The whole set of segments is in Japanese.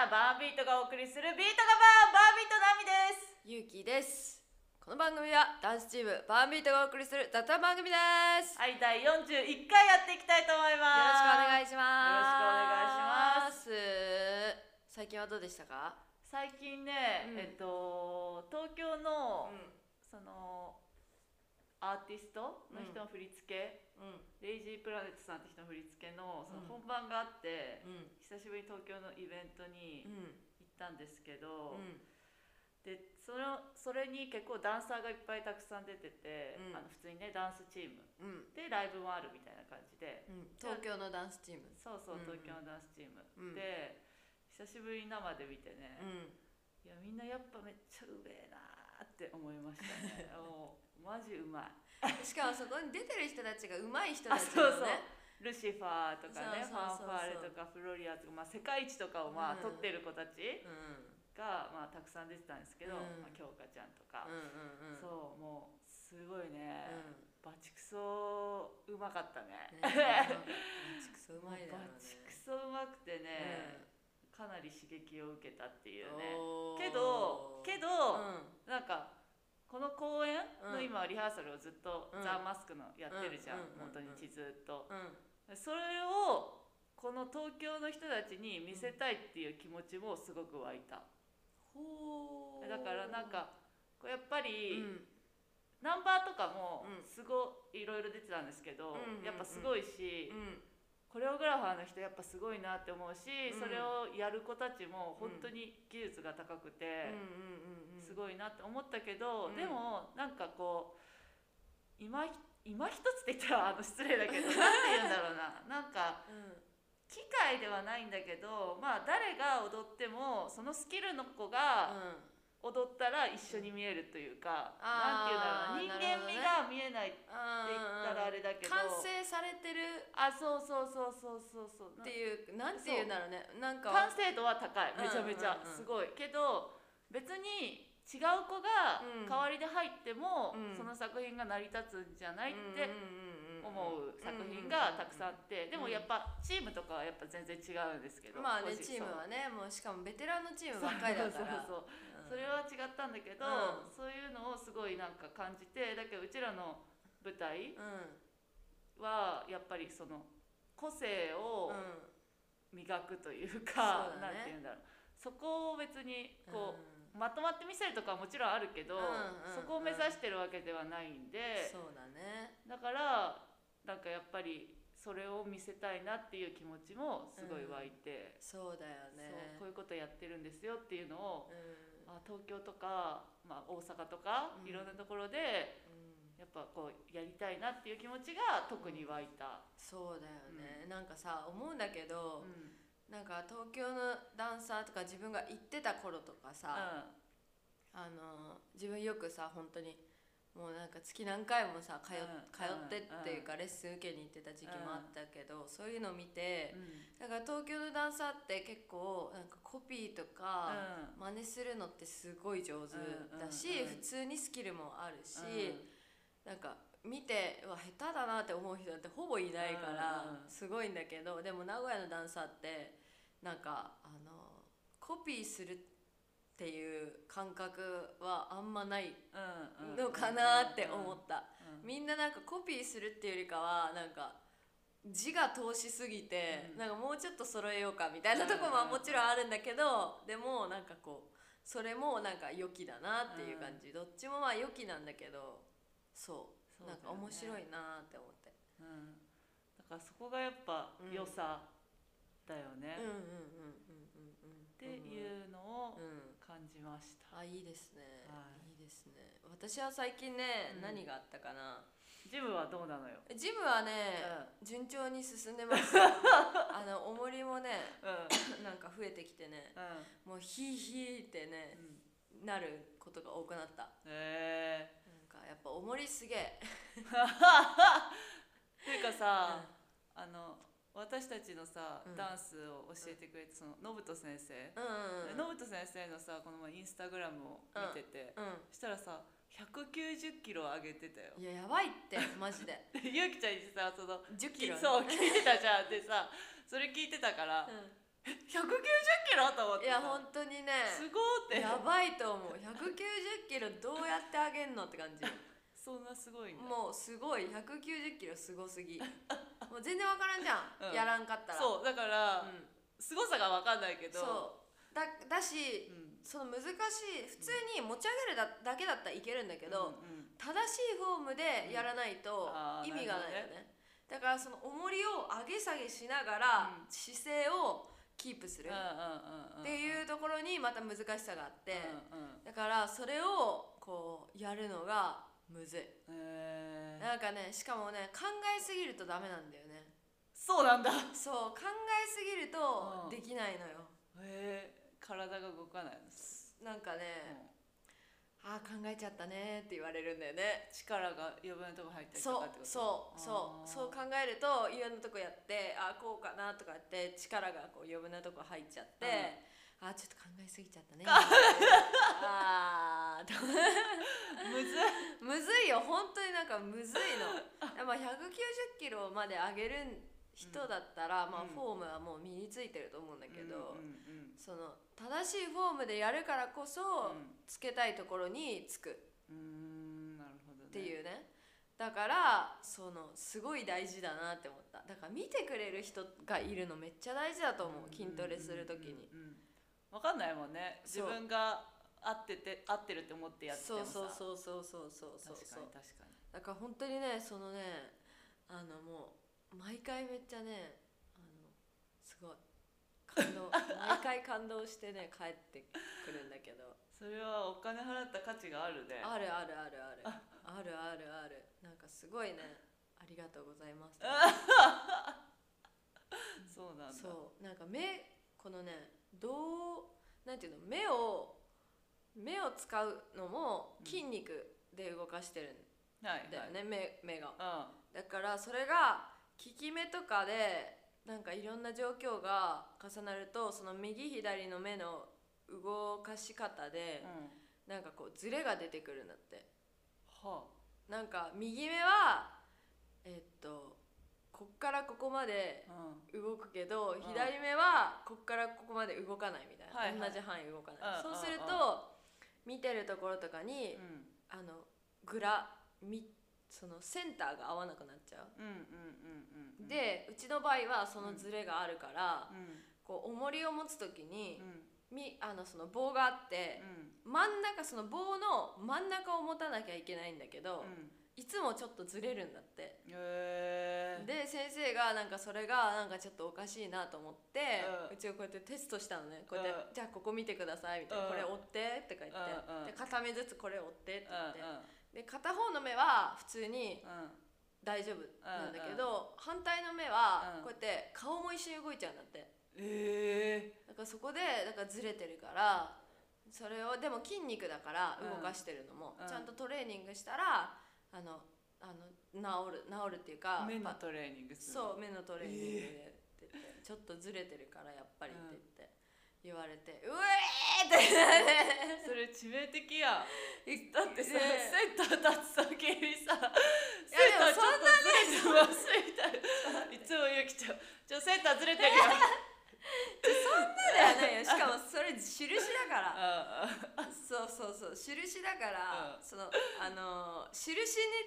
ターバービートがお送りするビートがバーバービートナミです。ゆうきです。この番組はダンスチームバービートがお送りする雑談番組です、はい第41回やっていきたいと思いよろます。しくお願いしますよろしくお願いします。最近はどうでしたか？最近ね、うん。えっと東京の、うそのアーティストの人の振り付け、ん。レイジープラネットさんって人の振り付けのそのうん。本番があって、うん。久しぶりに東京のイベントにうん。行ったんですけど、うん。でそのそれに結構ダンサーがいっぱいたくさん出てて、うん。あの普通にねダンスチーム。うん。でライブもあるみたいな感じで、うん。東京のダンスチーム。そうそううん。東京のダンスチーム、うん。で久しぶりに生で見てね、うん。いやみんなやっぱめっちゃうめえなーって思いましたね マジうまい。しかもそこに出てる人たちが上手い人たちあそうそう。だよねルシファーとかねそうそうそうそう。ファンファーレとかフロリアとか、まあ、世界一とかをまあ、うん取ってる子たちうんが、まあ、たくさん出てたんですけど、うん。まあ、京香ちゃんとか、うんうんうん。そうもうすごいね、うバチクソうまかったね。んねバチクソうまいだろうね。バチクソうまくてね、かなり刺激を受けたっていうね。けどけど、うん。なんかこの公演のうん。今リハーサルをずっと、うん。ザ・マスクのやってるじゃん、本当にずっと、うん。それをこの東京の人たちに見せたいっていう気持ちもすごく湧いた、ほー。だからなんかやっぱうり、ん。ナンバーとかもうん。すごいいろいろ出てたんですけど、やっぱすごいし、うん。コレオグラファーの人やっぱすごいなって思うし、うん。それをやる子たちも本当に技術が高くて、すごいなって思ったけど、うん。でもなんかこう今今一つって言ったらあの失礼だけど なんて言うんだろうな。なんかうん。機械ではないんだけどまあ誰が踊ってもそのスキルの子が踊ったら一緒に見えるというか、あーなんていうんだろうな。人間味が見えないって言ったらあれだけど、完成されてるあそうそうそうそうそうそう。っていうなんていうんだろうね。なんか。完成度は高い。めちゃめちゃ。うんうんうん。すごい。けど別に違う子がうん。代わりで入っても、うん。その作品が成り立つんじゃないって思う作品がたくさんあってでもやっぱチームとかはやっぱ全然違うんですけどまあねチームはねもうしかもベテランのチームばっかりだから。そうそうそうう。ん。それは違ったんだけど、うん。そういうのをすごいなんか感じてだけどうちらの舞台うん。はやっぱりその個性をうん。磨くというか、そうだね。なんて言うんだろう。そこを別にこう、まとまって見せるとかはもちろんあるけど、うんうんそこを目指してるわけではないんで、そうだね。だからなんかやっぱりそれを見せたいなっていう気持ちもすごい湧いて、そうだよね。こういうことやってるんですよっていうのを、うん。あ東京とか、まあ、大阪とか、うん。いろんなところでやっぱこうやりたいなっていう気持ちが特に湧いた。そうだよね。なんかさ思うんだけどうんなんか東京のダンサーとか自分が行ってた頃とかさあの自分よくさ本当にもうなんか月何回もさ通,、うん。通ってっていうかレッスン受けに行ってた時期もあったけど、そういうのを見てだから東京のダンサーって結構なんかコピーとか真似するのってすごい上手だし、うんうん。うん普通にスキルもあるし、なんか見てうわ下手だなって思う人なんてほぼいないからうんうん。すごいんだけどでも名古屋のダンサーってなんかあのコピーするっていう感覚はあんまないのかなって思った。みんななんかコピーするっていうよりかはなんか字が通しすぎてうん。なんかもうちょっと揃えようかみたいなところももちろんあるんだけどでもなんかこうそれもなんか良きだなっていう感じ。どっちもまあ良きなんだけどそう。ね。なんか面白いなって思って。うん。だからそこがやっぱうん良さ。うんうんうんうんうんうんっていうのをうん感じました、あいいですね、はい。い、いですね。私は最近ね、うん。何があったかな。ジムはどうなのよ、ジムはね、順調に進んでます。あの重りもねうん。なんか増えてきてねうん。もうヒーヒーってねうん。なることが多くなった。へえ。なんかやっぱ重りすげえ。っていうかさ、あの私たちのさ、うん。ダンスを教えてくれてその信人先生、うんうんで信人先生のさこの前インスタグラムを見てて、うそしたらさ190キロ上げてたよ。んいややばいってマジで。でゆうきちゃんにさその10キロそう聞いてたじゃんでさそれ聞いてたから、190キロと思っていや本当にね。すごーって。やばいと思う。190キロどうやってあげんのって感じ。そんなすごいんだ。もうすごい。190キロすごすぎ もう全然わからんじゃん、うん。やらんかったら。そうだから、うん。すごさが分かんないけど。そう。だだし、うん。その難しい普通に持ち上げるだだけだったらいけるんだけど、うんうん。正しいフォームでやらないとあー意味がないよなるね,、だからその重りを上げ下げしながらうん。姿勢をキープするうんうんうんうん。っていうところにまた難しさがあって、うんうん。だからそれをこうやるのがむずい。えー。なんかねしかもね考えすぎるとダメなんだよね。そうなんだ。そう考えすぎるとうん。できないのよ。へえ体が動かないの。なんかね、うん。ああ考えちゃったねって言われるんだよね。力が余分なとこ入ったりとそうかってこと？そうそうそう考えるといろんなとこやってあーこうかなとかって力がこう余分なとこ入っちゃって、あーちょっと考えすぎちゃったね。あーとむず。い むずいよ。本当になんかむずいの。まあ190キロまで上げる人だったら、まあうん。フォームはもう身についてると思うんだけど、うんうんその正しいフォームでやるからこそ、つけたいところにつく。うんうんなるほどね。っていうね。だからそのすごい大事だなって思った。だから見てくれる人がいるのめっちゃ大事だと思う。筋トレする時に。うんうんうん分かんないもんね。自分が合ってて合ってるって思ってやってそうもさ。そうそうそうそうそうそう確かに確かに。だから本当にねそのねあのもう毎回めっちゃねあのすごい。感動。毎回感動してね帰ってくるんだけど。それはお金払った価値があるね。あるあるあるある。あるあるある。なんかすごいねありがとうございます そうなんだ。そう。なんか目このねどうなんていうの目を目を使うのも筋肉で動かしてるはいんだよはいね、目目が。うん。だからそれが効き目とかでなんかいろんな状況が重なるとその右左の目の動かし方でうん。なんかこうズレが出てくるんだって。はなんか右目はえっとこっからここまで動くけど、ん。左目はこっからここまで動かないみたいな、同じ範囲動かない、うん。そうするうんと、見てるところとかに、うん。あのグラみそのセンターが合わなくなっちゃう、でうちの場合はそのズレがあるから、うん。こう重りを持つ時にう、ん。みあのその棒があってう、ん。真ん中その棒の真ん中を持たなきゃいけないんだけど、うんいつもちょっとずれるんだって。で先生がなんかそれがなんかちょっとおかしいなと思って、ううんちをこうやってテストしたのね。こうやって、うん。じゃあここ見てくださいみたいな、うん。これ折ってとか言って、で片目ずつこれ折ってってうん言って、で片方の目は普通に大丈夫なんだけど、反対の目はうん。こうやって顔も一緒に動いちゃうんだって。ええだからそこでだからずれてるからそれをでも筋肉だから動かしてるのも、うん。ちゃんとトレーニングしたらあのあの治る治るっていうか目のパトレーニングするそう目のトレーニングでって言って、ちょっとずれてるからやっぱりって言って、言われて「うえー!」って。それ致命的や。言だってさ、ねセンター立つ先にさセンターちょっとずれてますみたいな。いつもゆきちゃんちょセンターずれてるよ そうだよ。ね しかもそれ印だから。そうそうそう。印だから、うん。そのあのー印に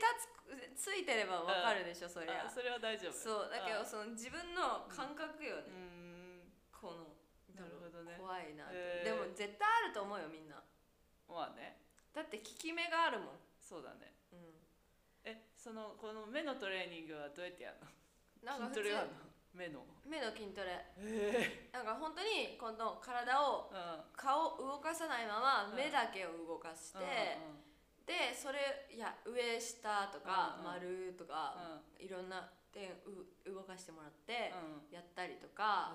立つついてればわかるでしょ、そりゃ。あそれは大丈夫。そう。だけどあその自分の感覚ようね、ん。このなるほどね。怖いなって、へー。でも絶対あると思うよみんな。まあね。だって効き目があるもん、そうだね。うえそのこの目のトレーニングはどうやってやるの？ん、なん筋トレやるの？目の。目の筋トレ。え。なんか本当にこの体をえうん。顔動かさないままうん。目だけを動かして、でそれいや上下とかうんうん。丸とか、いろんな点う動かしてもらってやったりとか、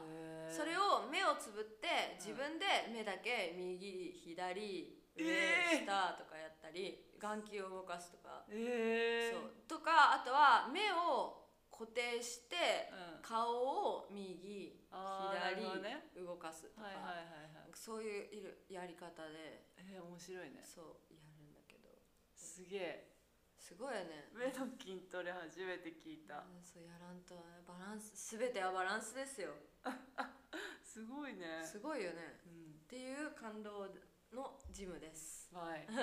それをを目をつぶってうん。自分で目だけ右左上、え。ー下とかやったり眼球を動かすとか、ええ。そう。とかあとは目を固定してうん。顔を右左ね。動かすとか、はいはいはいはい。そういういるやり方でえー、面白いね。そうやるんだけど。すげえ。すごいよね。目の筋トレ初めて聞いた。うんそうやらんとねバランス全てはバランスですよ。すごいね。すごいよね、うん、っていう感動のジムです。はい。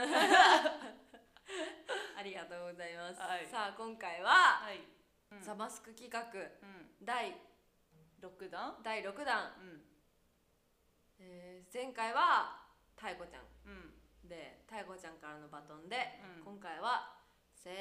ありがとうございます、はい、さあ今回は、はいうん、ザマスク企画、うん、第6弾？第6弾、うん。えー、前回は太鼓ちゃん、うん、で太鼓ちゃんからのバトンで、うん、今回はセ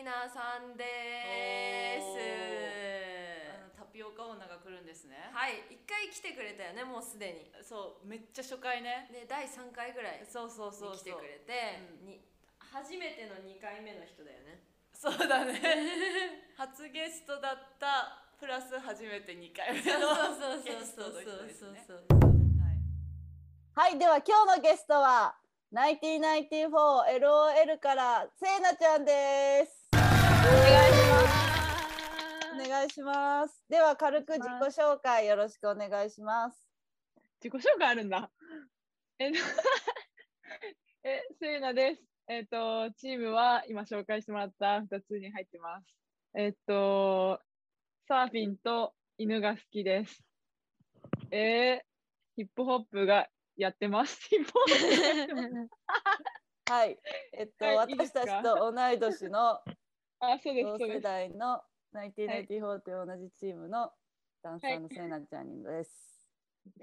イナさんです。タピオカ女が来るんですね。はい。一回来てくれたよねもうすでに。そう。めっちゃ初回ね。で第3回ぐらいそうそうそう来てくれて、うん、に初めての2回目の人だよねそうだね 初ゲストだったプラス初めて2回目のゲストの人ですねはい、では今日のゲストは 1994LOL からせいなちゃんです。お願いします。お願いします。では軽く自己紹介よろしくお願いします。自己紹介あるんだ。え、え、せいなです。えっ、と、チームは今紹介してもらった2つに入ってます。えっ、と、サーフィンと犬が好きです。えー、ヒップホップがやってます。はい、えっと、はい、私たちと同い年のあ、そうです。同世代の1994という同じチームのダンサーのせいなちゃんです。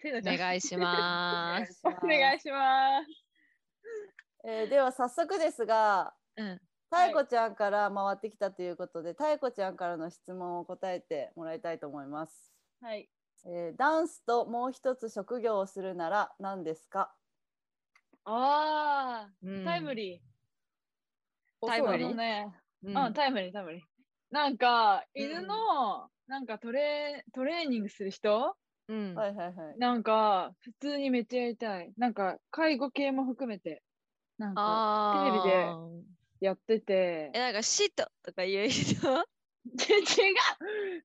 お願いします。お願いします。えー、では早速ですが、うん、太鼓ちゃんから回ってきたということで、太鼓ちゃんからの質問を答えてもらいたいと思います。はい。えー、ダンスともう一つ職業をするなら何ですか？ああ、うん、タイムリー。タイムリーね。うん、タイムリー、タイムリー。なんか、犬の、なんかトレトレーニングする人？うん。はいはいはい。なんか、普通にめっちゃやりたい。なんか、介護系も含めて。なんか、テレビでやってて。え、なんか、シートとか言う人？違う。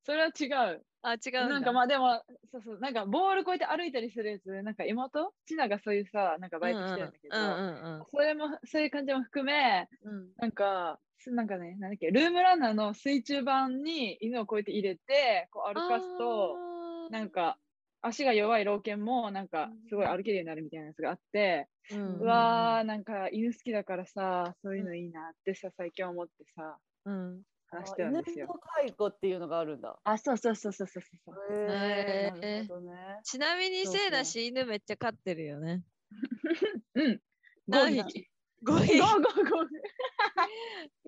それは違う。あ、違うなんかまあでも、そうそう、なんかボールこうやって歩いたりするやつ、なんか妹？ちながそういうさ、なんかバイトしてるんだけど、うんうんうん、それも、そういう感じも含め、うん、なんか、なんかね、なんだっけ、ルームランナーの水中版に犬をこうやって入れて、こう歩かすと、なんか、足が弱い老犬もなんかすごい歩けるようになるみたいなやつがあって、うん、うわーなんか犬好きだからさそういうのいいなってさ最近思ってさ、うん、話してるんですよ。犬介護っていうのがあるんだ。あ、そうそうそうそうそうそう。へえーね、ちなみにせいだし犬めっちゃ飼ってるよね。うん。何？匹 ?5 匹。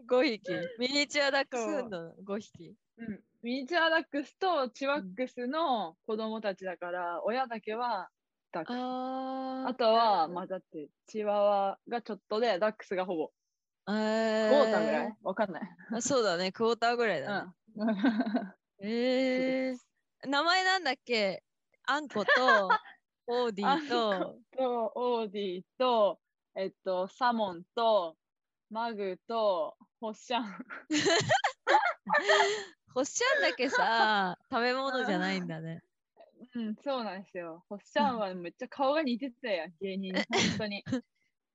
5 匹。ミニチュアダックスの5匹。うん。ミニチュアダックスとチワックスの子供たちだから、うん、親だけはダックス。ああとは、まあだってチワワがちょっとで、ダックスがほぼ。えー、クォーターぐらい？わかんない。あそうだね、クォーターぐらいだね。うん、えー、名前なんだっけ？あんこと オーディと。とオーディと、えっと、サモンと、マグと、ホッシャン。ホッシャンだけさ、食べ物じゃないんだね。うん、そうなんですよ。ホッシャンはめっちゃ顔が似てたやん、芸人に。本当に。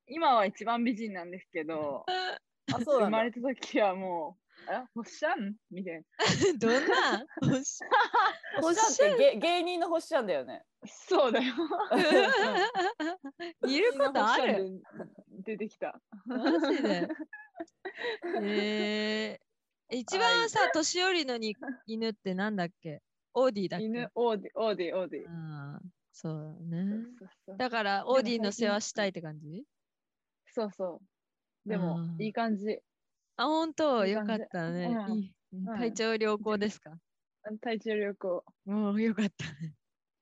今は一番美人なんですけど、あそう生まれた時はもう、あ、ほっしゃん？みたいな。どんな？ほっしゃん。ほっしゃんって芸人のほっしゃんだよね。そうだよ。いることある？出てきた。マジで。えー、一番さ、年寄りのに犬ってなんだっけ？オーディだっけ？犬、オーディ、オーディ、オーディ。あそうだね。だから、オーディの世話したいって感じ？そうそう。でも、いい感じ。あ、本当？よかったね。いい体調良好ですか？体調良好。もうよかったね。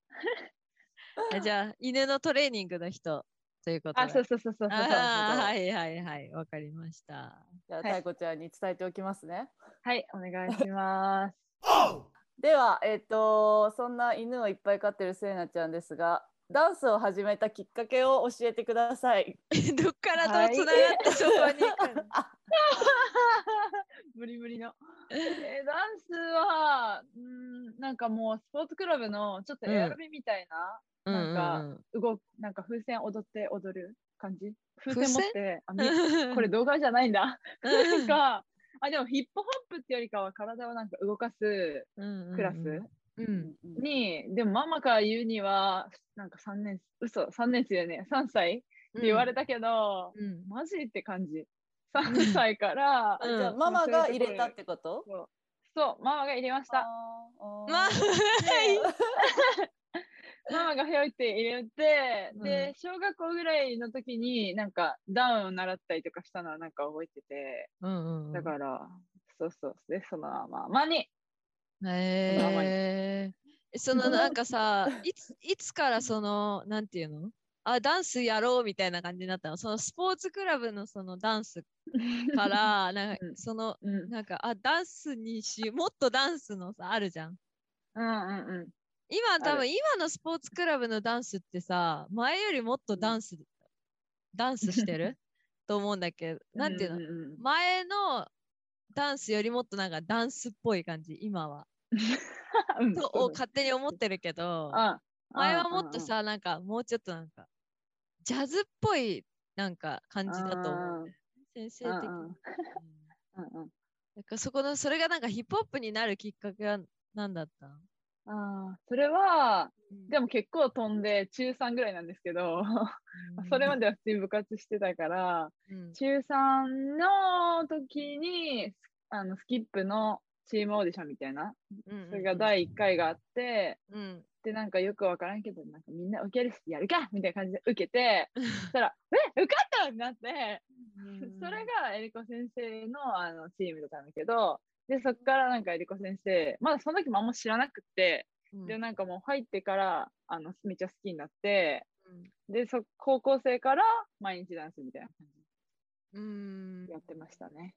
じゃあ、犬のトレーニングの人ということで。あ、そうそうそうそうそうはいはいはい、わかりました。じゃあ、太鼓ちゃんに伝えておきますね。はい、お願いします。では、えっ、ー、と、そんな犬をいっぱい飼ってるせいなちゃんですが、ダンスを始めたきっかけを教えてください。どっからどうつながってそこに？行くの、無理無理の。えー、ダンスはんなんかもうスポーツクラブのちょっとエアロビみたいな、うん、なんか動なんか風船踊って踊る感じ？風船持ってあ これ動画じゃないんだ。なんかあでもヒップホップってよりかは体をなんか動かすクラスうん。に、でもママから言うには、なんか3年、嘘、3年生よね、3歳って言われたけど、うん。マジって感じ。3歳から、うん。じゃあママが入れたってこと？そう、ママが入れました。ママがひょいって入れて、うん。で、小学校ぐらいの時になんかダウンを習ったりとかしたのはなんか覚えてて、うんうん。だから、そうそう、で、そのまま。に、え。そのなんかさ、いついつからその、なんていうの？あ、ダンスやろうみたいな感じになったの？そのスポーツクラブのそのダンスから、なんかうん。その、うん、なんか、あ、ダンスにし、もっとダンスのさ、あるじゃん。うんうんうん。今、多あ分今のスポーツクラブのダンスってさ、前よりもっとダンス、ダンスしてる？と思うんだけど、なんていうの、んんん。前のダンスよりもっとなんかダンスっぽい感じ、今は。うんとそうだね。勝手に思ってるけど、あ前はもっとさ、なんかもうちょっとなんか、ジャズっぽいなんか感じだと思う。先生的に。かそこの、それがなんかヒップホップになるきっかけは何だった？のあーそれは、でも、も結構飛んで中3ぐらいなんですけど、それまでは普通に部活してたから、うん、中3の時にあのスキップのチームオーディションみたいな、うんそれが第1回があって、うん、で、なんかよくわからんけど、なんかみんな受けるしやるかみたいな感じで受けて、そしたら、え受かったってなって、うん。それがエリコ先生のあのチームだったんだけど、で、そっからなんかエリコ先生、まだその時もあんま知らなくって、うん。で、なんかもう入ってから、あの、めっちゃ好きになって、うん。で、そ、高校生から毎日ダンスみたいな感うん。じでやってましたね。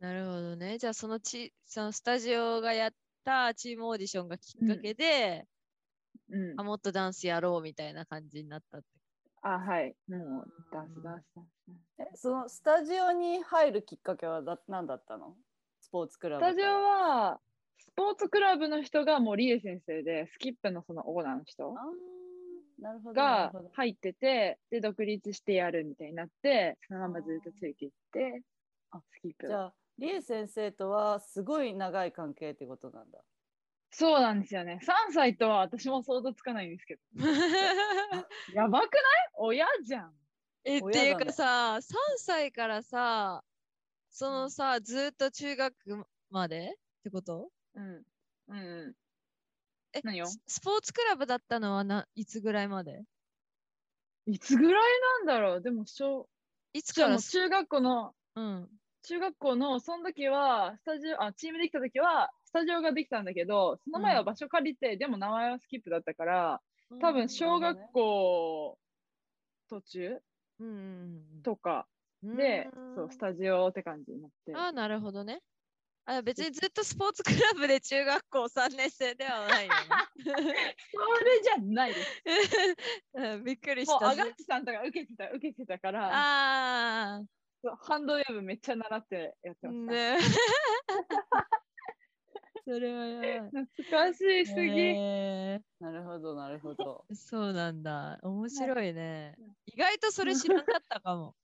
なるほどね。じゃあそのちそのスタジオがやったチームオーディションがきっかけで、うんあ。もっとダンスやろうみたいな感じになったって。あ、はい。もう、ダンス、ダンス、ダンス。えそのスタジオに入るきっかけはだ何だったの？スポーツクラブスタジオは、スポーツクラブの人が森江先生で、スキップのそのオーナーの人あーなるほどなが入ってて、で、独立してやるみたいになって、そのままずっとついていって、あスキップじゃあリエ先生とはすごい長い関係ってことなんだそうなんですよね。3歳とは私も想像つかないんですけど。やばくない？親じゃん。え、っていうかさ、3歳からさ、そのさ、ずっと中学まで？ってこと？うん。うんうん。え何よススポーツクラブだったのはないつぐらいまで？いつぐらいなんだろう？でも小、いつから中学校の、うん。中学校の、その時は、スタジオ、あ、チームできた時は、スタジオができたんだけど、その前はうん場所借りて、でも名前はスキップだったから、多分小学校途中うんうんとかうんで、うんそう、スタジオって感じになって。ああ、なるほどね。あ別にずっとスポーツクラブで中学校3年生ではないよそれじゃないです。ね。うんびっくりしもう、た。アガッチさんとか受けてた、受けてたから、あそうハンドウェーブめっちゃ習ってやってあ、ました。ね。それはやばい。懐かしいすぎ。へなるほどなるほどーそうなんだ。面白いね。意外とそれ知らなかったかも。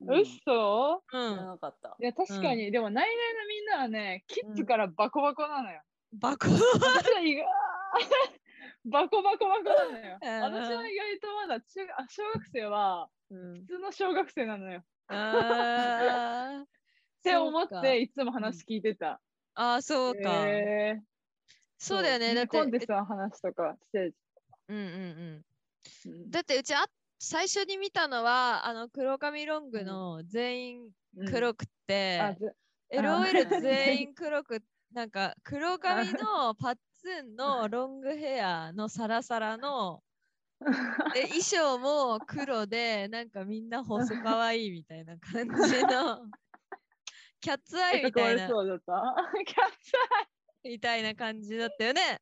うん知嘘？うん。らなかったいや、確かに、でも、ナイナイのみんなはね、キッズからバコバコなのよ。バコ。バコバコバコなのよ。うん私は意外とまだ中あ小学生はうん普通の小学生なのよ。っああ。て思っていつも話聞いてた。ああ、そうか。へーそうだよね。だって、コンテストの話とかしてる。うんうんうん。うんだってうちあ最初に見たのはあの黒髪ロングの全員うん黒くって、あず LOL 全員黒くなんか黒髪の パッツンのロングヘアのサラサラの で衣装も黒でなんかみんな細かわいいみたいな感じの。キャッツアイみたいな。そうだった？キャッツアイ。みたいな感じだったよね。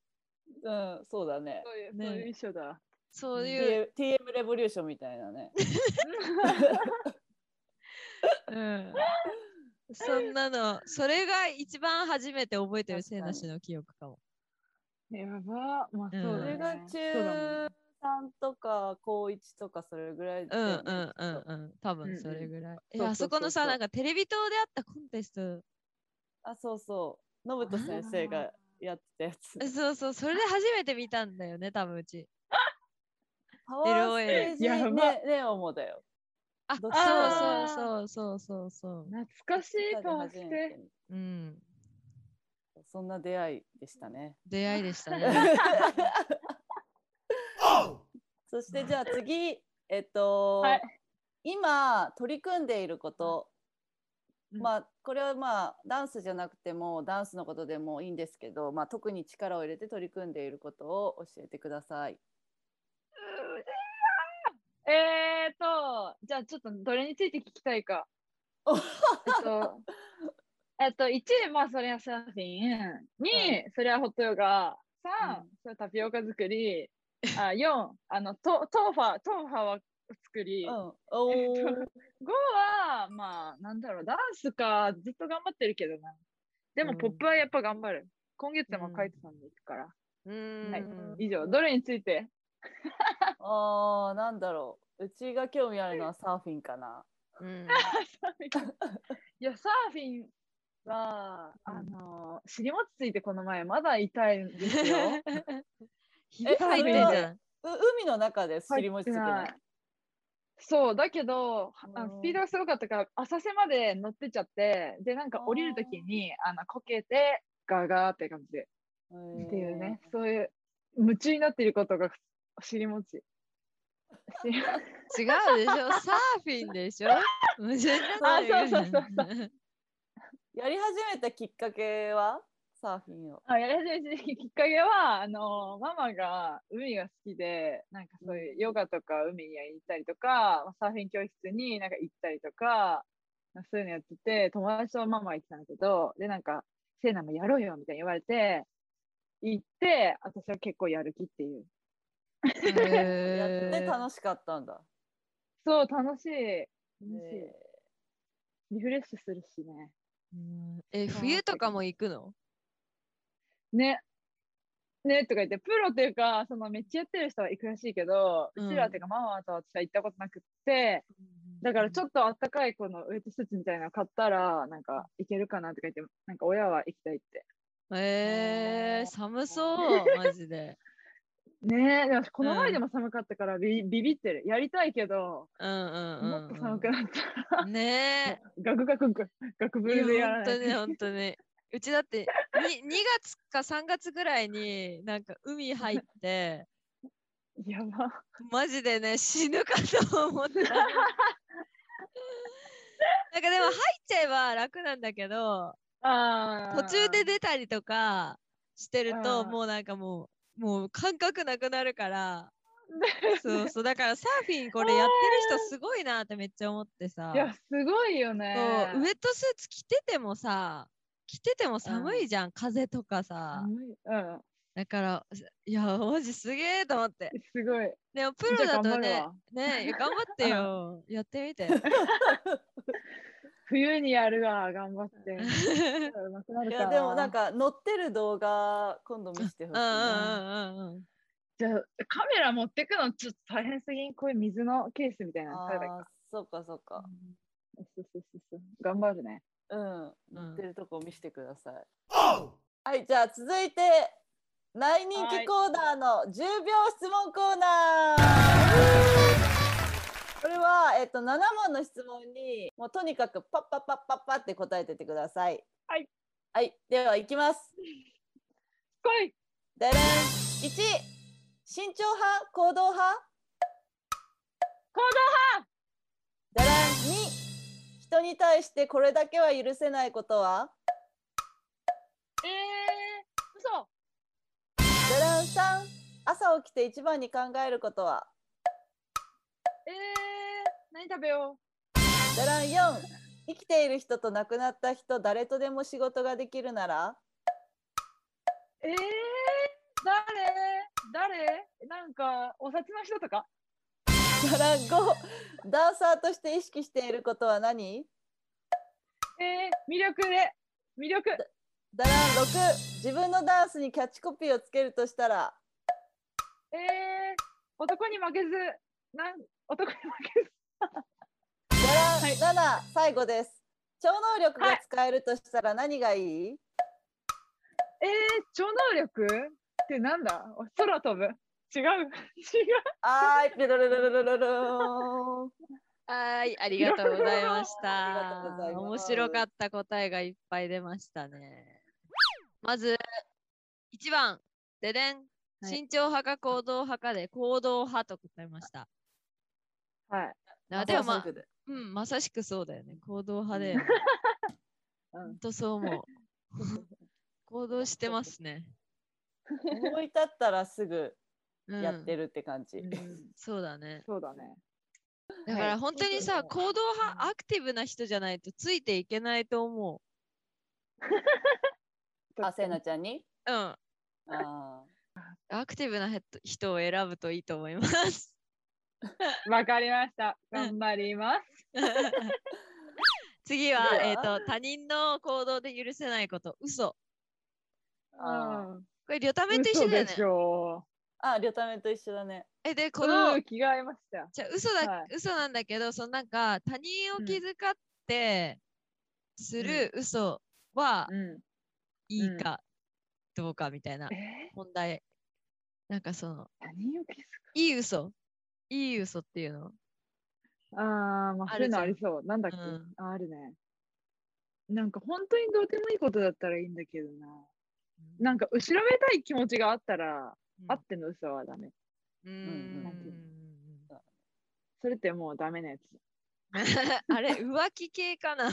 うんそうだね。そういう、ね。そういう衣装だ。そういう。TM, TM レボリューションみたいなね。うん。そんなの、それが一番初めて覚えてるせいなしの記憶かも。やば。まあ、それがだね。そうだもんね中3とか高1とかそれぐらいだうんうんうんうん。多分うんうんそれぐらい。え、そうあそこのさ、なんかテレビ塔であったコンテスト？あそうそうノブト先生がやってたやつ。そうそう、それで初めて見たんだよね、多分うち。パワーステージ、やばね、ネオもだよ。あ、そうかそうそうそうそうそう。懐かしい顔してうん。たそんな出会いでしたね。出会いでしたね。そしてじゃあ次、えっと、はい今取り組んでいること、うんまあこれはまあダンスじゃなくてもダンスのことでもいいんですけど、まあ、特に力を入れて取り組んでいることを教えてください。えーと、じゃあちょっとどれについて聞きたいか。おえっと、えっと、1、まあそれはサーフィン。2、それはホットヨガ。3、うんそれはタピオカ作り。あ4、あのト、トーファー、トーファーは作り。うん、5おーは、まあ、なんだろう、ダンスか、ずっと頑張ってるけどな。でも、うんポップはやっぱ頑張る。今月も書いてたんで行くから。うん。はい以上、どれについて？あーなんだろううちが興味あるのはサーフィンかな。うん。サーフィンいや、サーフィンは、あの、尻餅ついてこの前、まだ痛いんですよ。入ってんじゃん。う海の。中で尻餅つけない。そう、だけど、あスピードがすごかったから、浅瀬まで乗ってっちゃって、で、なんか降りるときに、あの、こけて、ガーガーって感じで、っていうね、そういう、夢中になっていることが尻餅。尻 違うでしょ。サーフィンでしょ。矛 盾あだよそうそうそう。やり始めたきっかけは？サーフィンを。あやり始めたきっかけは、あの、ママが海が好きで、なんかそういうヨガとか海に行ったりとか、サーフィン教室になんか行ったりとか、そういうのやってて、友達とママが行ってたんだけど、で、なんか、セイナもやろうよみたいに言われて、行って、私は結構やる気っていう。やって楽しかったんだ。そう、楽しい。楽しい。えリフレッシュするしね。うんえ、冬とかも行くの？ね。ねとか言って、プロっていうか、そのめっちゃやってる人は行くらしいけど、ううんちらっていうかママと私は行ったことなくって、だからちょっとあったかいこのウェットスーツみたいなの買ったら、なんか行けるかなとか言って、なんか親は行きたいって。えー、寒そう、マジで。ねえ、でもこのうん前でも寒かったからビ,、ビビってる。やりたいけど、うんうんうん、もっと寒くなったら、ねガク ガクガクガクブえ。いルでやらないや本当に本当に。うちだってに 2, 月か3月ぐらいになんか海入ってやば。マジでね死ぬかと思った。なんかでも入っちゃえば楽なんだけど途中で出たりとかしてるとうんもうなんかもうもう感覚なくなるから そうそうだからサーフィンこれやってる人すごいなってめっちゃ思ってさいや、すごいよね。ウェットスーツ着ててもさ着てても寒いじゃん、風とかさ。寒い。うん、だからいやマジすげえと思って。すごい。でもプロだとねね頑張ってよ。やってみて。冬にやるわ、頑張って。うまくなるかいやでもなんか乗ってる動画今度見せてほしいうんうんな。うんうんうん。じゃあカメラ持ってくのちょっと大変すぎん？こういう水のケースみたいなそうかそうか。そうそうそうそう。頑張るね。うん。乗ってるとこ見せてください。はいじゃあ続いて大人気コーナーの10秒質問コーナー。これは、えっと、7問の質問にもうとにかくパッパッパッパッパって答えてってください。はい。はい、ではいきます。来いでれん1慎重派行動派行でれん2人に対してこれだけは許せないことは？動えー、嘘。でれん3朝起きて一番に考えることは？えー、何食べよでれん4生きている人と亡くなった人誰とでも仕事ができるなら？うえー、誰？誰？なんか、お札の人とか？でれん5ダンサーとして意識していることは何？えー、魅力で。魅力。だらん6自分のダンスにキャッチコピーをつけるとしたら？えー、男に負けず。なん男に負けず。だらん7最後です。超能力が使えるとしたら何がいい、えー、超能力？ってなんだ？空飛ぶ違う違う。あーい、ペロロロロロロロはい、ありがとうございました面白かった答えがいっぱい出ましたね。まず、1番、ででん。はい慎重派か行動派かで行動派と答えました。はい。あでもまあまさしく、でうん、まさしくそうだよね。行動派で。うんそう思う。行動してますね。思い立ったらすぐうん、やってるって感じ。うんそうだね。そうだね。だから本当にさ、そう行動派、アクティブな人じゃないとついていけないと思 あ、せいなちゃんに？う。うん。あアクティブなへ人を選ぶといいと思います。わかりました。うん頑張ります。次は、えっ、と、他人の行動で許せないこと、嘘。あうんこれ、リョタメと一緒だよね嘘でし。ょーあ、りょためと一緒だね。え、で、う。この、うん、気が合いました。じゃあ嘘だ、はい嘘なんだけど、そのなんか、他人を気遣ってする嘘はうん。いいかどうかみたいなえ？問題。なんかその、他人を気づいい嘘。いい嘘っていうの。く。ああ、まあ、そういうあるのありそう。なんだっけ、うんああるね。なんか本当にどうでもいいことだったらいいんだけどな。なんか後ろめたい気持ちがあったら、うんあっての嘘はダメ。うーうんなんていうん。それってもうダメなやつ。あれ、浮気系かな？違う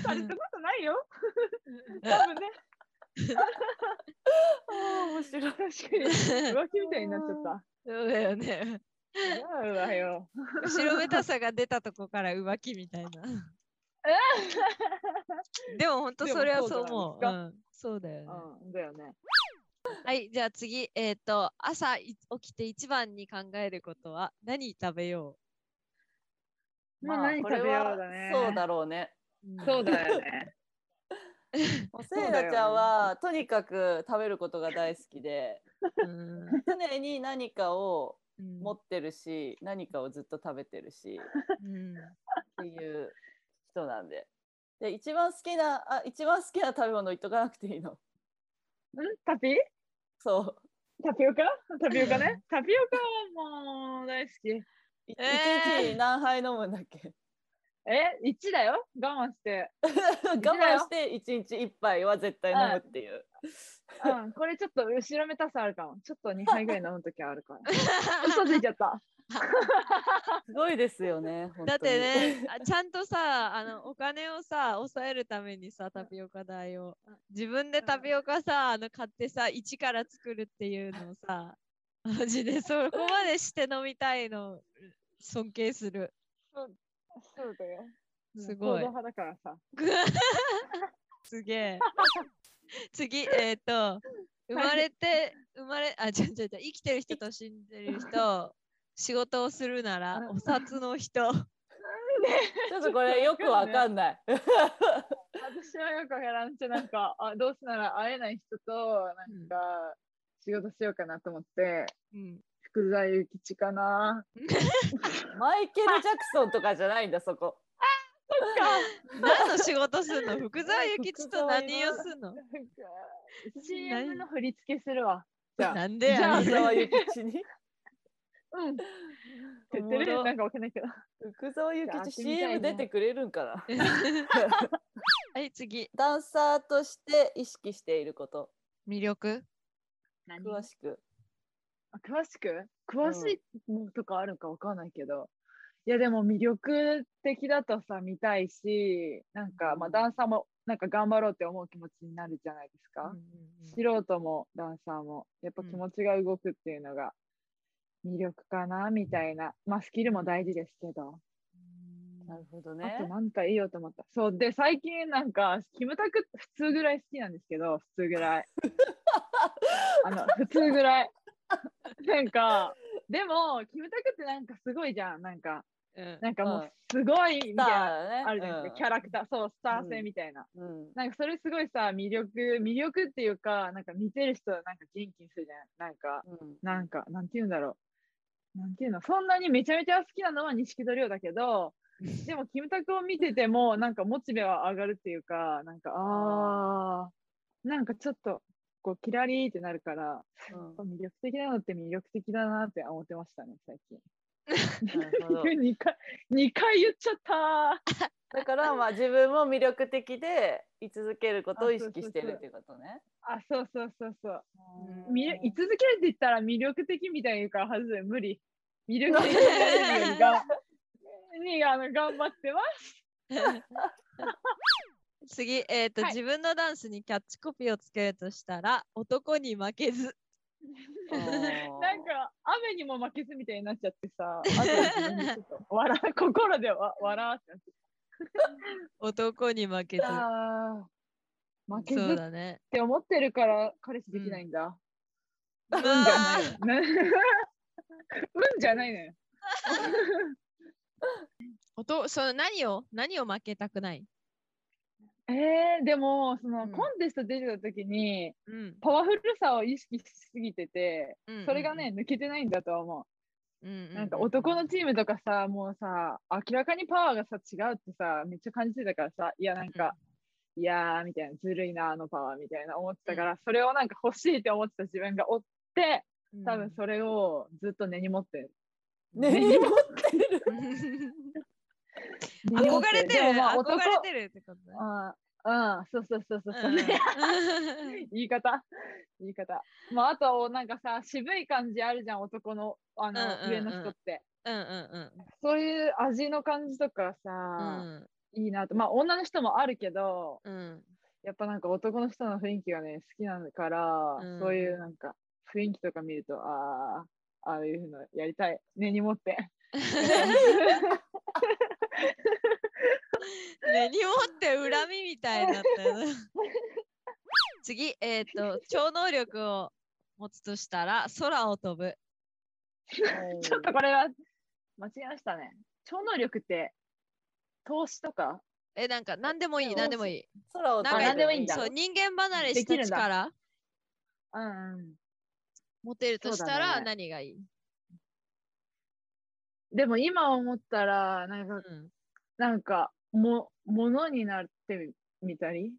されたことないよ。多分ね。あー面白い。確かに。浮気みたいになっちゃった。そうだよね。違うわよ。後ろめたさが出たとこから浮気みたいな。でも本当それはそう思う。うん、そうだよね。うん、だよね。はい、じゃあ次、えっ、と、朝い起きて一番に考えることは何食べよまあ何食べようはだね。そうだろうね。う。そうだよね。せいなちゃんはとにかく食べることが大好きで、うん。常に何かをうん持ってるし、何かをずっと食べてるしうんっていう人なんで。で一番好きなあ一番好きな食べ物言っとかなくていいの。ん？タピ？そう。タピオカ？タピオカね？タピオカはもう大好き。い一えー日に何杯飲むんだっけ？え、1だよ我慢して。我慢して一日一杯は絶対飲むっていう。うん、これちょっと後ろめたさあるかも。ちょっと2杯ぐらい飲むときあるから。嘘ついちゃった。すごいですよね。だってね、あ ちゃんとさ、あのお金をさ、抑えるためにさ、タピオカ代を。自分でタピオカさ、あの買ってさ、一から作るっていうのをさ、マジでそこまでして飲みたいの、尊敬する。そうだよ。すごい行動派だからさ。すげえ。次、えっ、と、生まれて、生まれ、あ、違う違う違う、生きてる人と死んでる人、仕事をするなら、お札の人。ちょっとこれよくわかんない。私はよくわからんし、なんか、あどうせなら会えない人と、なんか、仕事しようかなと思って、うん、福沢諭吉かな。マイケル・ジャクソンとかじゃないんだ、そこ。何の仕事すんの？福沢諭吉と何をすんの？なんか CM の振り付けするわ。じゃあ、なんでやじゃあねん福沢諭吉に？うん。ておもろってれなんかわかんないけど。福沢諭吉 CM ね出てくれるんかな？はい、次。ダンサーとして意識していること。魅力？詳しく。あ詳しく？詳しいのとかあるかわかんないけど、いやでも魅力的だとさ見たいしなんか、まあ、うんダンサーもなんか頑張ろうって思う気持ちになるじゃないですか、うんうん素人もダンサーもやっぱうん気持ちが動くっていうのが魅力かなみたいな。まあスキルも大事ですけど、なるほどあねと。なんか言おうと思った。そう。で最近なんかキムタク普通ぐらい好きなんですけど普通ぐらい。あの普通ぐらい。なんかでもキムタクってなんかすごいじゃん。なんかうん。なんかもうん。うすごいみたいな、ーね。あるじゃないですか、キャラクター。そうスター性みたいな、うん。うん。なんかそれすごいさ魅力魅力っていうかなんか見てる人はなんか元気にするじゃん。なんかうん。なんかなんて言うんだろうなんていうのそんなにめちゃめちゃ好きなのは錦戸亮だけどでもキムタクを見ててもなんかモチベは上がるっていうかなんかあーなんかちょっとこうキラリーってなるから、うん魅力的なのって魅力的だなって思ってましたね最近。なるほど。2回二回言っちゃった だからまあ自分も魅力的で居続けることを意識してるっていうことね。あそうそうそうそう。居続けるって言ったら魅力的みたいに言うからはずい無理。魅力的にがにあの頑張ってます。次、えっ、と、はい。自分のダンスにキャッチコピーをつけるとしたら、男に負けず。なんか雨にも負けずみたいになっちゃってさ 笑う心でわ 笑ってなって。男に負けず。負けずそうっだね。て思ってるから彼氏できないんだ、うん。運じゃない。運じゃないのよ。おとその何を何を負けたくない、えー、でもその、うん。コンテスト出てた時にうん。パワフルさを意識しすぎててうんそれがね、抜けてないんだと思う。うんうんうん。なんか男のチームとかさ、もうさ、明らかにパワーがさ、違うってさ、めっちゃ感じてたからさ、いや、なんか、いやー、みたいな、ずるいな、あのパワーみたいな思ってたから、それをなんか欲しいって思ってた自分がおって、多分それをずっと根に持ってる。根に持ってる。憧れてる？まあ憧れ男てるってこと？ね。ああ、そうそうそうそうそう、うん 言い方言い方。まあ、あと、なんかさ、渋い感じあるじゃん、男の、あの、うんうんうん上の人って。うんうんそういう味の感じとかさ、うんいいなと。まあ、女の人もあるけど、うんやっぱなんか男の人の雰囲気がね、好きなのから、うんそういうなんか雰囲気とか見ると、ああ、ああいうのやりたい。根に持って。根に持って恨みみたいになったよね 次、えっ、と、超能力を持つとしたら、空を飛ぶ。ちょっとこれは間違えましたね。超能力って投資とか？え、なんか、なんでもいい、そうなんでもいい。空をなんか何でもいいんだそう、人間離れした力うんうん。持てるとしたらね何がいい、でも今思ったら、なんか、うん、なんか、も、ものになってみみたり？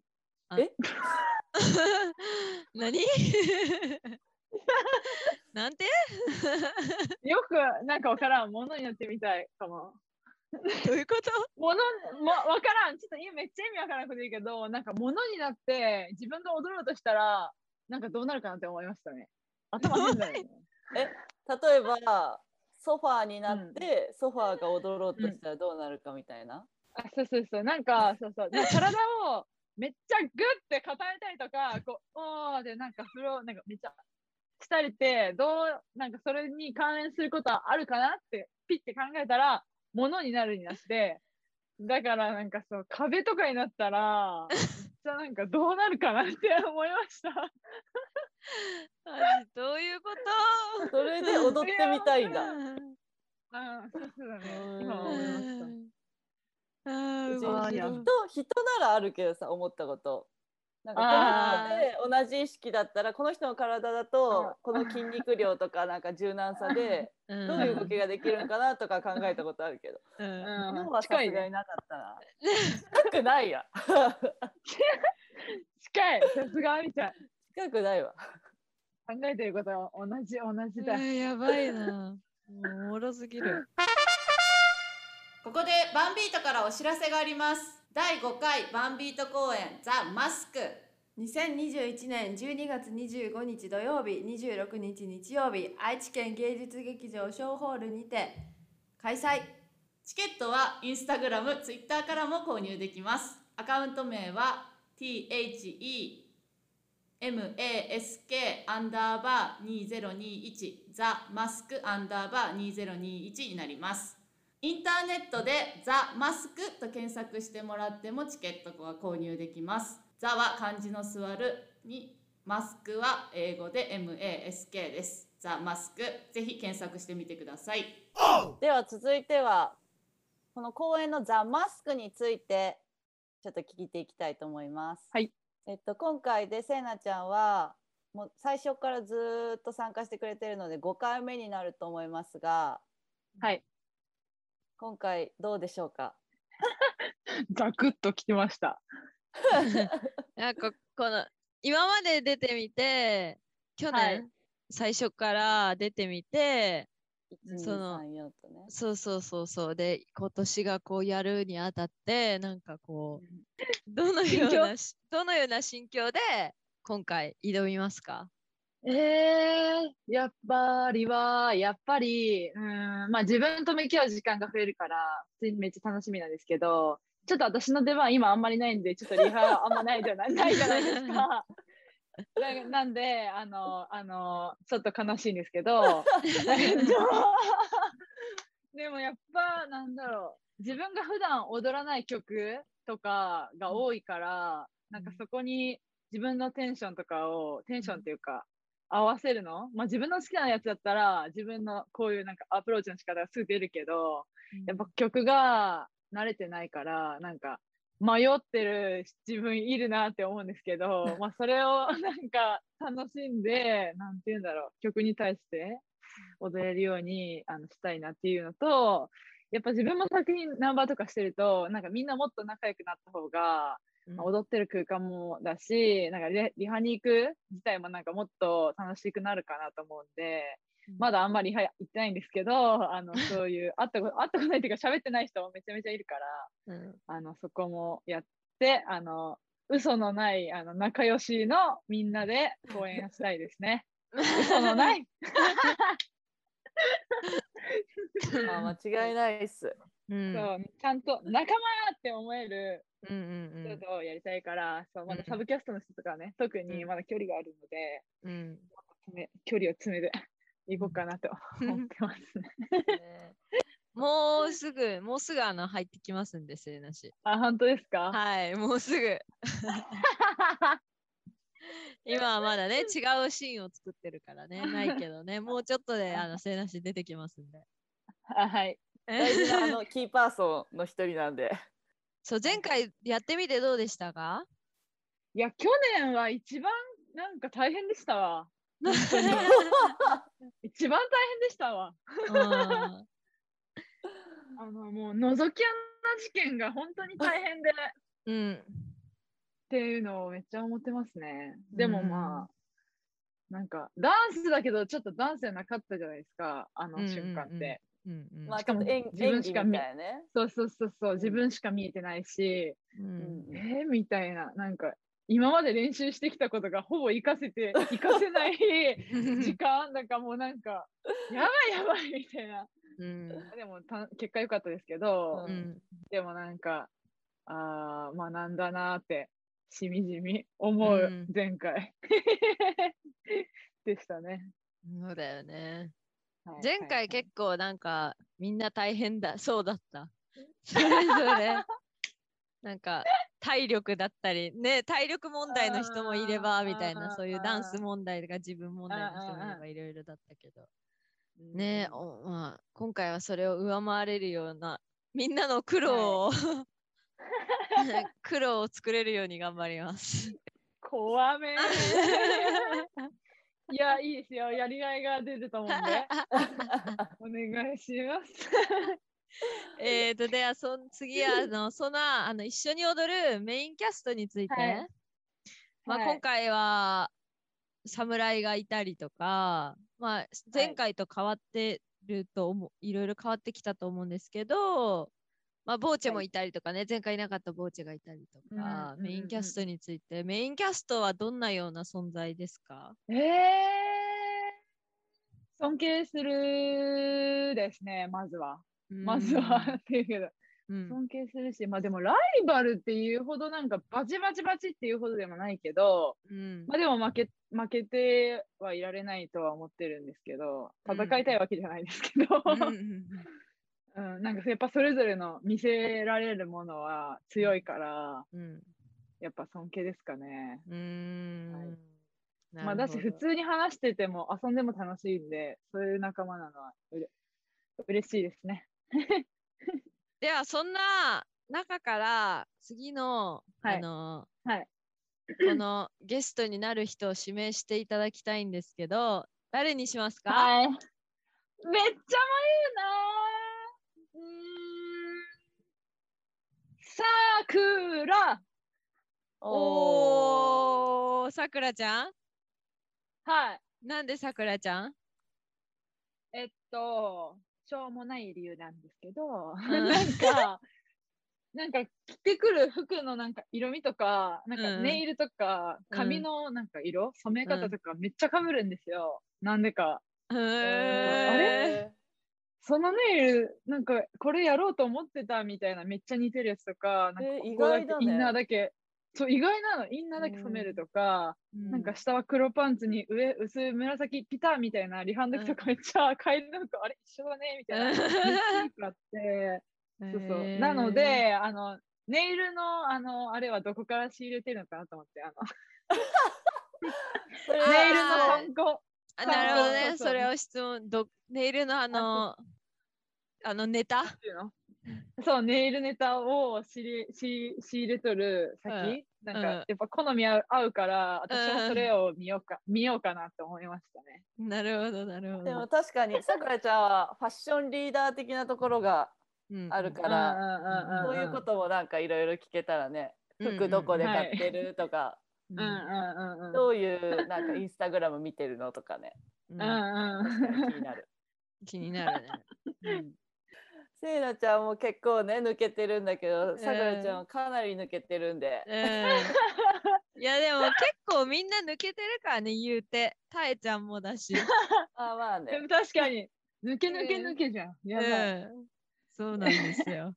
何？なんて？よくなんかわからん。ものになってみたいかも。どういうこと？もの、も、わからん。ちょっと今めっちゃ意味わからなくていいけど、なんかものになって自分が踊ろうとしたら、なんかどうなるかなって思いましたね。頭変だよね。例えばソファーになって、ソファーが踊ろうとしたらどうなるかみたいな？あそうそうそう。なんか、そうそう。体をめっちゃグッて固めたりとか、こう、おーでなんか風呂、なんかめっちゃしたりって、どう、なんかそれに関連することはあるかなって、ピッて考えたら、ものになるになって、だからなんかそう、壁とかになったら、めっちゃなんかどうなるかなって思いました。マジどういうこと？それで踊ってみたいんだ。あそうそうだねう。ん今思いました。あ人人ならあるけどさ思ったこと。なんかあこの人で同じ意識だったらこの人の体だあとこの筋肉量とかなんか柔軟さで うんどういう動きができるのかなとか考えたことあるけどうんうん今はさ。すがになかったな。近くないや。近い。さすがあみちゃん。近くないわ。考えてることは同じ、同じだ。うわやばいな。もうおもろすぎる。ここでバンビートからお知らせがあります第5回バンビート公演ザ・マスク2021年12月25日土曜日26日日曜日愛知県芸術劇場小ホールにて開催チケットはインスタグラム、ツイッターからも購入できます。アカウント名は THEMASK アンダーバー2021ザ・マスクアンダーバー2021になります。インターネットでザ・マスクと検索してもらってもチケットは購入できます。ザは漢字の座るにマスクは英語で MASK です。ザ・マスクぜひ検索してみてください。では続いてはこの公演のザ・マスクについてちょっと聞いていきたいと思います。はい。えっと今回でせいなちゃんはもう最初からずーっと参加してくれてるので5回目になると思いますがはい。今回どうでしょうか？ザクッときてました。なんかこの今まで出てみて去年、はい最初から出てみてその1234とね。そうそうそうそうで今年がこうやるにあたってなんかこうどのようなしどのような心境で今回挑みますか？えー、やっぱりは、やっぱり、うん、まあ自分と向き合う時間が増えるから、普通にめっちゃ楽しみなんですけど、ちょっと私の出番今あんまりないんで、ちょっとリハあんまないじゃないないじゃないですか。な なんで、あの、あの、ちょっと悲しいんですけど、えっとでもやっぱ、なんだろう、自分が普段踊らない曲とかが多いから、なんかそこに自分のテンションとかを、テンションっていうか、合わせるの？まあ自分の好きなやつだったら、自分のこういうなんかアプローチの仕方がすぐ出るけど、やっぱ曲が慣れてないから、なんか迷ってる自分いるなって思うんですけど、まあそれをなんか楽しんで、なんて言うんだろう、曲に対して踊れるようにあのしたいなっていうのと、やっぱ自分も作品ナンバーとかしてると、なんかみんなもっと仲良くなった方が、まあ踊ってる空間もだし、なんかリリハに行く自体もなんかもっと楽しくなるかなと思うんで、まだあんまり行ってないんですけど、あの そういう会ったこと会ったことないっていうか喋ってない人もめちゃめちゃいるから、うん。あのそこもやって、あの嘘のないあの仲良しのみんなで公演したいですね。嘘のない？ま あ間違いないっす。うん。そうちゃんと仲間って思えるうんうん人とやりたいから、そうまだサブキャストの人とかはね、特にまだ距離があるので、うん。距離を詰めていこうかなと思ってますね。ねもうすぐもうすぐあの入ってきますんでせいなし。あ、本当ですか？はいもうすぐ。今はまだね違うシーンを作ってるからねないけどね。もうちょっとで あのせいなし出てきますんで。あはい。大事なあのキーパーソンの一人なんで。そう前回やってみてどうでしたか？いや、去年は一番なんか大変でしたわ。一番大変でしたわ。うん。あのもう覗き穴事件が本当に大変で。っうん。ていうのをめっちゃ思ってますね。でもうんまあ、なんかダンスだけどちょっとダンスじゃなかったじゃないですか、あの瞬間って。うんうんまあしかも演自分演技みしか見たいね。そうそうそうそう、自分しか見えてないし、ううんん。えー、みたいな、なんか今まで練習してきたことがほぼ活かせて、活かせない 時間だからもうなんか、やばいやばいみたいな。うんでもた結果良かったですけど、ううんでもなんか、ああ、学んだなーって、しみじみ思ううん前回でしたね。そうだよねはい前回はい結構なんかみんな大変だそうだった。それぞれなんか体力だったりね体力問題の人もいればみたいなそういうダンス問題とか自分問題の人もいればいろいろだったけど。ねおまあ今回はそれを上回れるようなみんなの苦労を 苦労を作れるように頑張ります。怖め。ー いや、いいですよ。やりがいが出ると思うんで、お願いします。えーとではそん次はあのそのあの一緒に踊るメインキャストについて、はい。まあ、はい。今回は侍がいたりとか、まあ、前回と変わってると思う、い、ろいろ変わってきたと思うんですけど、まあ、ボーチェもい。たりとかね、前回いなかったボーチェがいたりとか、うん。メインキャストについて、メインキャストはどんなような存在ですか？えー、尊敬するですね、まずは。まずはっていうけど、うん、尊敬するし、まあでもライバルっていうほどなんかバチバチバチっていうほどでもないけど、うん。まあでも負け負けてはいられないとは思ってるんですけど、うん戦いたいわけじゃないですけど、うん。なん。かやっぱそれぞれの見せられるものは強いから、うんやっぱ尊敬ですかね。うーん。はい。なまあだし普通に話してても遊んでも楽しいんで、そういう仲間なのはうれ嬉しいですね。ではそんな中から次の、はいあのはい。このゲストになる人を指名していただきたいんですけど誰にしますか、はい。めっちゃ迷うなー。うーさくら。おー、さくらちゃん？はい。なんでさくらちゃん？えっと、しょうもない理由なんですけど、ん。なんか、なんか着てくる服のなんか色味とか、なんかうん。ネイルとか、うん。髪のなんか色、染め方とかめっちゃ被るんですよ。なんでか。へあーれ？そのネイル、なんかこれやろうと思ってたみたいなめっちゃ似てるやつとか、なんかえここだけインナーだけ、そう意外なの、インナーだけ染めるとか、なんか下は黒パンツに上薄紫ピタみたいなリハンドとかめっちゃ変えるのか、あれ一緒だねみたいな。あって、そうそう。なの、で、あの、ネイルの、あの、あれはどこから仕入れてるのかなと思って、あの、ネイルのは参考。あなるほどね。それを質問どネイルのあのあのネタ？そう、ネイルネタを仕入れ仕仕入れとる先、うん。なんか、うん。やっぱ好み合う合うから、私うんもそれを見ようか、見ようかなって思いましたね。なるほどなるほでもど、確かにさくらちゃんはファッションリーダー的なところがうん。あるかうんら、うんそういうこともなんかいろいろ聞けたらね、うん服どこではい買ってるとか、うんうんうん。うん。どういうなんかインスタグラム見てるのとかね、うん。うんうん。気になる。気になるね、うんせいなちゃんも結構ね抜けてるんだけど、ん。さくらちゃんはかなり抜けてるんで、うん。いやでも結構みんな抜けてるからね言うて。たえちゃんもだし、あまあね。でも確かに、抜け抜け抜けじゃん。やばい。うん、そうなんですよ。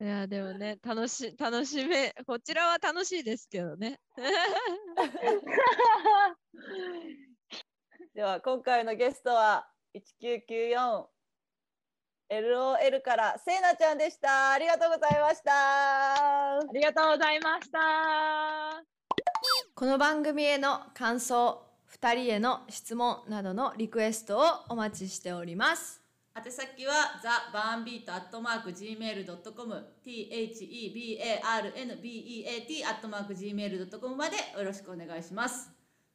いやでもね楽し楽しめこちらは楽しいですけどね。では今回のゲストは1994 LOL からせいなちゃんでした。ありがとうございました。ありがとうございました。この番組への感想2人への質問などのリクエストをお待ちしております。宛先は thebarnbeat.gmail.com thebarnbeat.gmail.com までよろしくお願いします。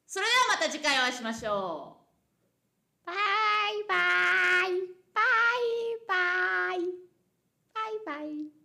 それではまた次回お会いしましょう。バイバイ。バイバイバイバイ